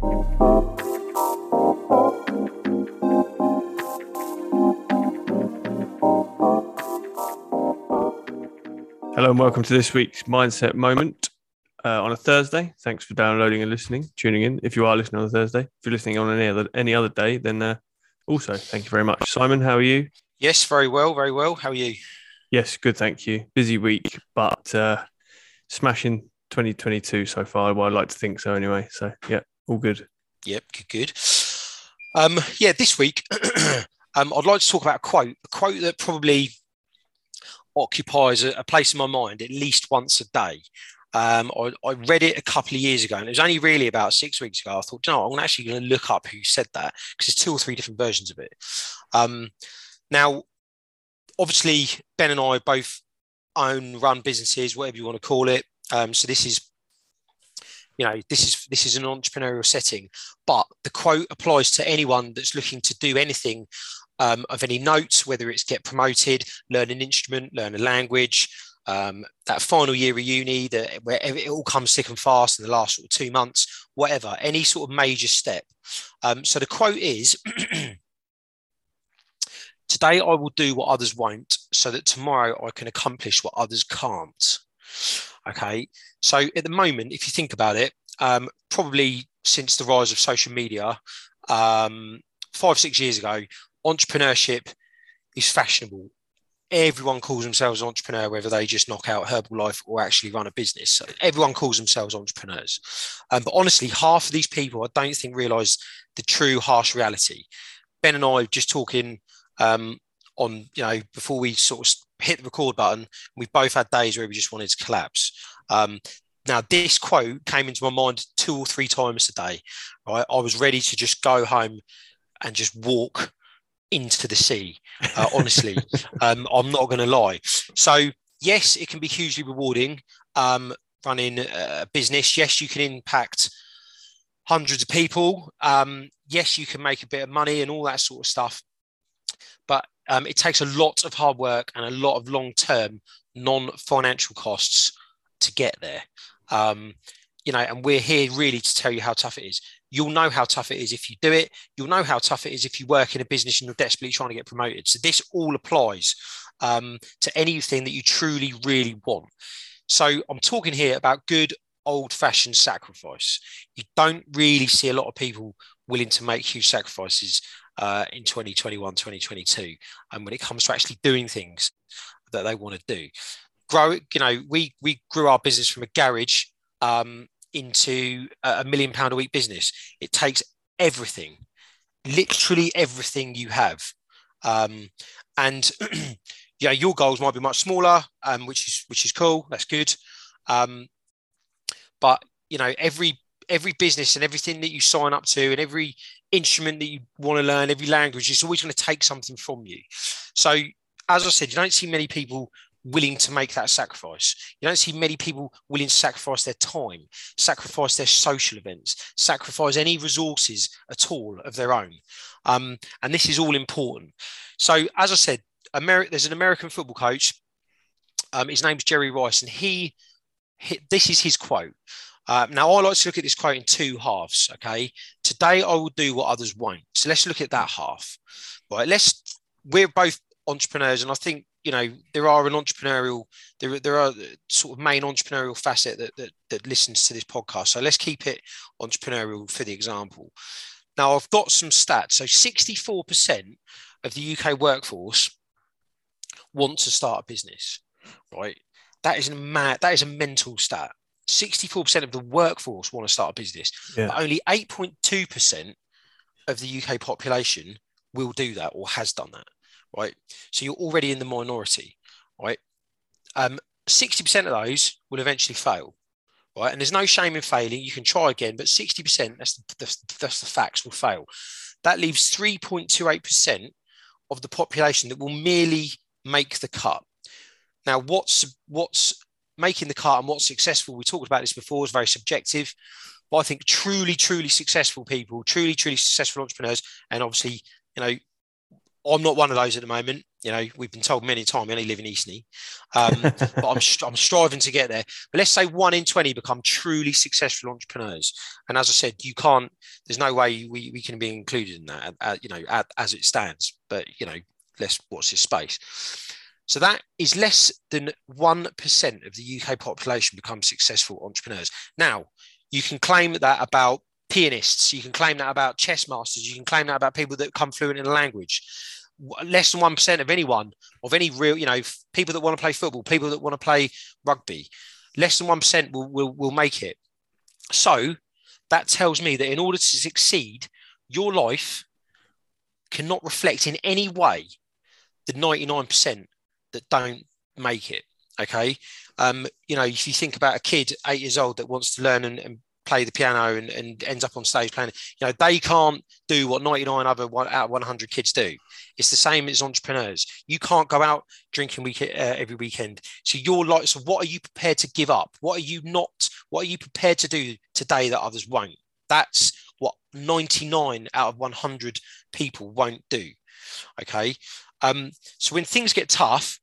Hello and welcome to this week's Mindset Moment uh, on a Thursday. Thanks for downloading and listening, tuning in. If you are listening on a Thursday, if you're listening on any other any other day, then uh, also thank you very much. Simon, how are you? Yes, very well, very well. How are you? Yes, good, thank you. Busy week, but uh, smashing 2022 so far. Well, I'd like to think so anyway. So yeah, all good. Yep, good, good. Um, yeah, this week um, I'd like to talk about a quote, a quote that probably occupies a, a place in my mind at least once a day. Um, I, I, read it a couple of years ago, and it was only really about six weeks ago. I thought, no, I'm actually going to look up who said that because there's two or three different versions of it. Um, now, obviously, Ben and I both own, run businesses, whatever you want to call it. Um, so this is, you know, this is this is an entrepreneurial setting, but the quote applies to anyone that's looking to do anything um, of any note, whether it's get promoted, learn an instrument, learn a language, um, that final year of uni, that where it all comes thick and fast in the last sort of two months, whatever, any sort of major step. Um, so the quote is. Today I will do what others won't, so that tomorrow I can accomplish what others can't. Okay. So at the moment, if you think about it, um, probably since the rise of social media, um, five, six years ago, entrepreneurship is fashionable. Everyone calls themselves entrepreneur, whether they just knock out Herbalife or actually run a business. So everyone calls themselves entrepreneurs. Um, but honestly, half of these people I don't think realize the true harsh reality. Ben and I were just talking um, on, you know, before we sort of hit the record button, we've both had days where we just wanted to collapse. Um, now, this quote came into my mind two or three times a day. Right? I was ready to just go home and just walk into the sea. Uh, honestly, um, I'm not going to lie. So, yes, it can be hugely rewarding um, running a business. Yes, you can impact hundreds of people. Um, yes, you can make a bit of money and all that sort of stuff. But um, it takes a lot of hard work and a lot of long term, non financial costs to get there. Um, you know, and we're here really to tell you how tough it is. You'll know how tough it is if you do it. You'll know how tough it is if you work in a business and you're desperately trying to get promoted. So this all applies um, to anything that you truly, really want. So I'm talking here about good old fashioned sacrifice. You don't really see a lot of people willing to make huge sacrifices uh, in 2021, 2022. And when it comes to actually doing things that they want to do, grow, you know, we, we grew our business from a garage um, into a million pound a week business. It takes everything, literally everything you have. Um, and yeah, your goals might be much smaller, um, which is which is cool. That's good. Um, but you know, every every business and everything that you sign up to, and every instrument that you want to learn, every language, is always going to take something from you. So, as I said, you don't see many people willing to make that sacrifice. You don't see many people willing to sacrifice their time, sacrifice their social events, sacrifice any resources at all of their own. Um, and this is all important. So, as I said, Ameri- there's an American football coach. Um, his name's Jerry Rice, and he, he this is his quote. Uh, now, I like to look at this quote in two halves. Okay. Today, I will do what others won't. So let's look at that half. Right. Let's, we're both entrepreneurs, and I think you know there are an entrepreneurial there, there are sort of main entrepreneurial facet that, that that listens to this podcast. So let's keep it entrepreneurial for the example. Now i've got some stats. So 64% of the uk workforce want to start a business right? That is a mad that is a mental stat. 64% of the workforce want to start a business. Yeah. but only 8.2% of the uk population will do that or has done that right? So you're already in the minority, right? Um, 60% of those will eventually fail, right? And there's no shame in failing. You can try again, but 60%, that's the, that's, that's the facts, will fail. That leaves 3.28% of the population that will merely make the cut. Now, what's what's making the cut and what's successful? We talked about this before. is very subjective, but I think truly, truly successful people, truly, truly successful entrepreneurs, and obviously, you know, I'm not one of those at the moment. You know, we've been told many times. I only live in Eastney, um, but I'm I'm striving to get there. But let's say one in twenty become truly successful entrepreneurs. And as I said, you can't. There's no way we, we can be included in that. Uh, you know, as it stands. But you know, let's watch this space. So that is less than 1% of the UK population become successful entrepreneurs. Now, you can claim that about pianists, you can claim that about chess masters, you can claim that about people that come fluent in a language. Less than 1% of anyone, of any real, you know, people that want to play football, people that want to play rugby, less than 1% will, will, will make it. So that tells me that in order to succeed, your life cannot reflect in any way the 99% that don't make it. Okay. Um, you know, if you think about a kid eight years old that wants to learn and, and play the piano and, and, ends up on stage playing, you know, they can't do what 99 other one, out of 100 kids do. It's the same as entrepreneurs. You can't go out drinking week, uh, every weekend. So you're like, so what are you prepared to give up? What are you not, what are you prepared to do today that others won't? That's what 99 out of 100 people won't do. Okay. Um, so when things get tough,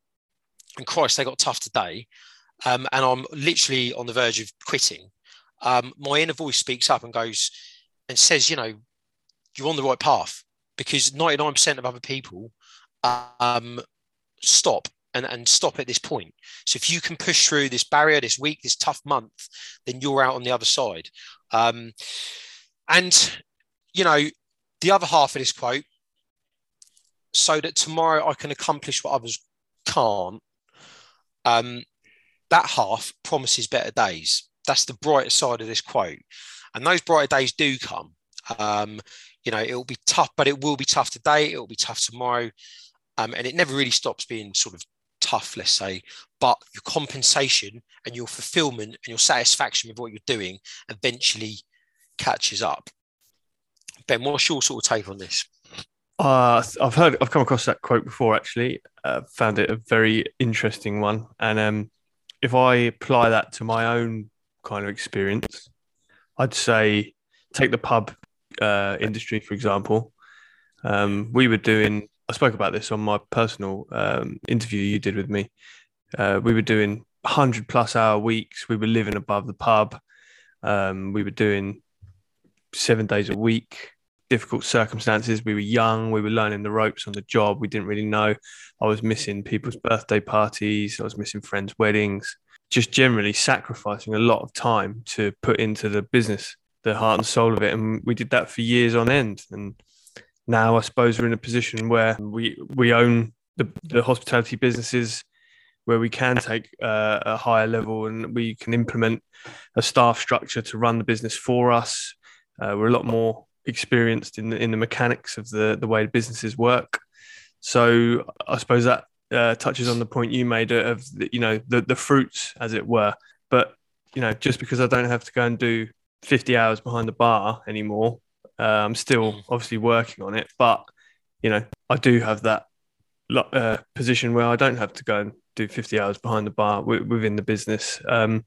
and Christ, they got tough today, um, and I'm literally on the verge of quitting, um, my inner voice speaks up and goes and says, you know, you're on the right path because 99% of other people um, stop and, and stop at this point. So if you can push through this barrier, this week, this tough month, then you're out on the other side. Um, and, you know, the other half of this quote so that tomorrow I can accomplish what others can't. Um, that half promises better days. That's the brighter side of this quote. And those brighter days do come. Um, you know, it'll be tough, but it will be tough today. It'll be tough tomorrow. Um, and it never really stops being sort of tough, let's say. But your compensation and your fulfillment and your satisfaction with what you're doing eventually catches up. Ben, what's your sort of take on this? Uh, I've heard, I've come across that quote before. Actually, uh, found it a very interesting one. And um, if I apply that to my own kind of experience, I'd say take the pub uh, industry for example. Um, we were doing. I spoke about this on my personal um, interview you did with me. Uh, we were doing hundred plus hour weeks. We were living above the pub. Um, we were doing seven days a week difficult circumstances. We were young, we were learning the ropes on the job. We didn't really know. I was missing people's birthday parties, I was missing friends' weddings, just generally sacrificing a lot of time to put into the business, the heart and soul of it. And we did that for years on end. And now I suppose we're in a position where we we own the, the hospitality businesses where we can take uh, a higher level and we can implement a staff structure to run the business for us. Uh, we're a lot more experienced in the, in the mechanics of the the way businesses work. So I suppose that uh, touches on the point you made of the, you know the the fruits, as it were. But you know, just because I don't have to go and do 50 hours behind the bar anymore, uh, I'm still mm. obviously working on it. But you know, I do have that uh, position where I don't have to go and do 50 hours behind the bar w- within the business. Um,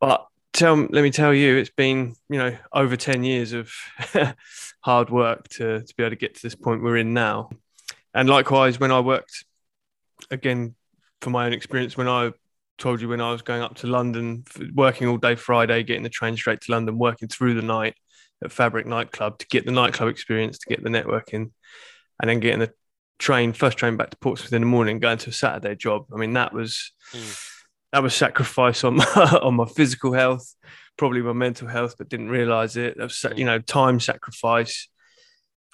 but tell let me tell you, it's been you know over ten years of hard work to to be able to get to this point we're in now. And likewise, when I worked again for my own experience, when I told you when I was going up to London, working all day Friday, getting the train straight to London, working through the night at Fabric nightclub to get the nightclub experience, to get the networking, and then getting the train first train back to Portsmouth in the morning, going to a Saturday job. I mean, that was. Mm that was sacrifice on my on my physical health, probably my mental health, but didn't realize it. That was, you know, time sacrifice.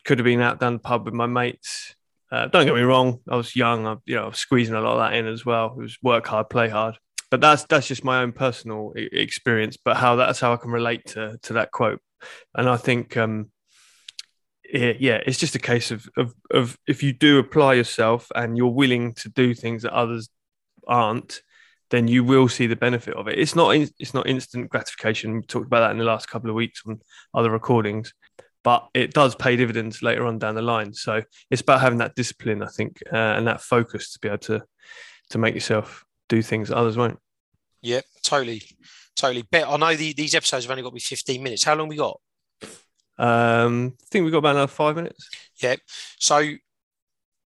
Could have been out down the pub with my mates. Uh, don't get me wrong, I was young. I, you know, squeezing a lot of that in as well. It was work hard, play hard. But that's that's just my own personal experience. But how that's how I can relate to to that quote. And I think, um, it, yeah, it's just a case of, of of if you do apply yourself and you're willing to do things that others aren't, then you will see the benefit of it. It's not it's not instant gratification. We talked about that in the last couple of weeks on other recordings, but it does pay dividends later on down the line. So it's about having that discipline, I think, uh, and that focus to be able to to make yourself do things that others won't. Yeah, totally, totally. Bet I know the, these episodes have only got to be fifteen minutes. How long we got? Um, I think we've got about another five minutes. Yeah. So,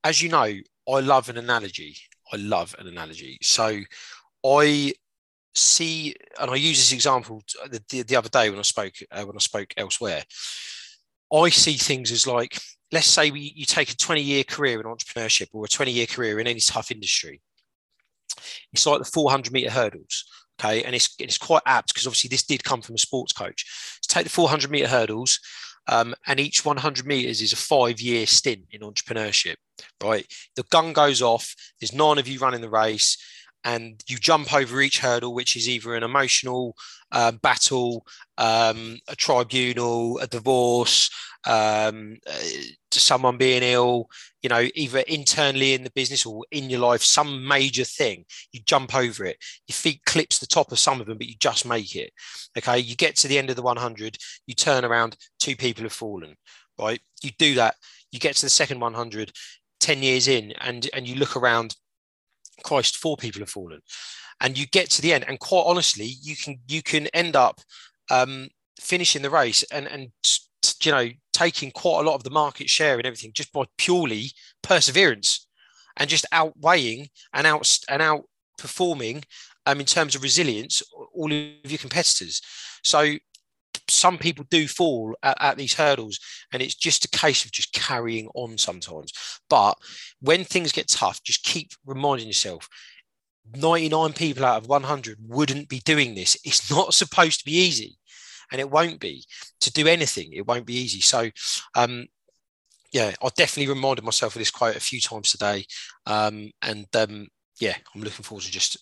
as you know, I love an analogy. I love an analogy. So I see, and I use this example the, the, the other day when I spoke uh, when I spoke elsewhere. I see things as like, let's say we, you take a 20 year career in entrepreneurship or a 20 year career in any tough industry. It's like the 400 meter hurdles. Okay. And it's, it's quite apt because obviously this did come from a sports coach. So take the 400 meter hurdles, um, and each 100 meters is a five year stint in entrepreneurship, right? The gun goes off, there's nine of you running the race, and you jump over each hurdle, which is either an emotional uh, battle, um, a tribunal, a divorce, um, uh, someone being ill, you know, either internally in the business or in your life, some major thing. You jump over it. Your feet clips the top of some of them, but you just make it. Okay, you get to the end of the 100, you turn around, two people have fallen. Right, you do that. You get to the second 100, 10 years in, and and you look around Christ, four people have fallen, and you get to the end, and quite honestly, you can you can end up um, finishing the race and and you know taking quite a lot of the market share and everything just by purely perseverance and just outweighing and out and outperforming um, in terms of resilience all of your competitors. So some people do fall at, at, these hurdles and it's just a case of just carrying on sometimes. But when things get tough just keep reminding yourself 99 people out of 100 wouldn't be doing this. It's not supposed to be easy and it won't be. To do anything it won't be easy. So um yeah i definitely reminded myself of this quote a few times today. Um and um yeah i'm looking forward to just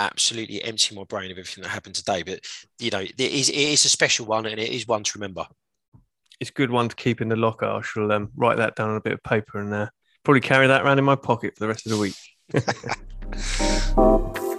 absolutely empty my brain of everything that happened today. But you know, it is it is a special one, and it is one to remember. It's a good one to keep in the locker. I shall um, write that down on a bit of paper and uh, probably carry that around in my pocket for the rest of the week.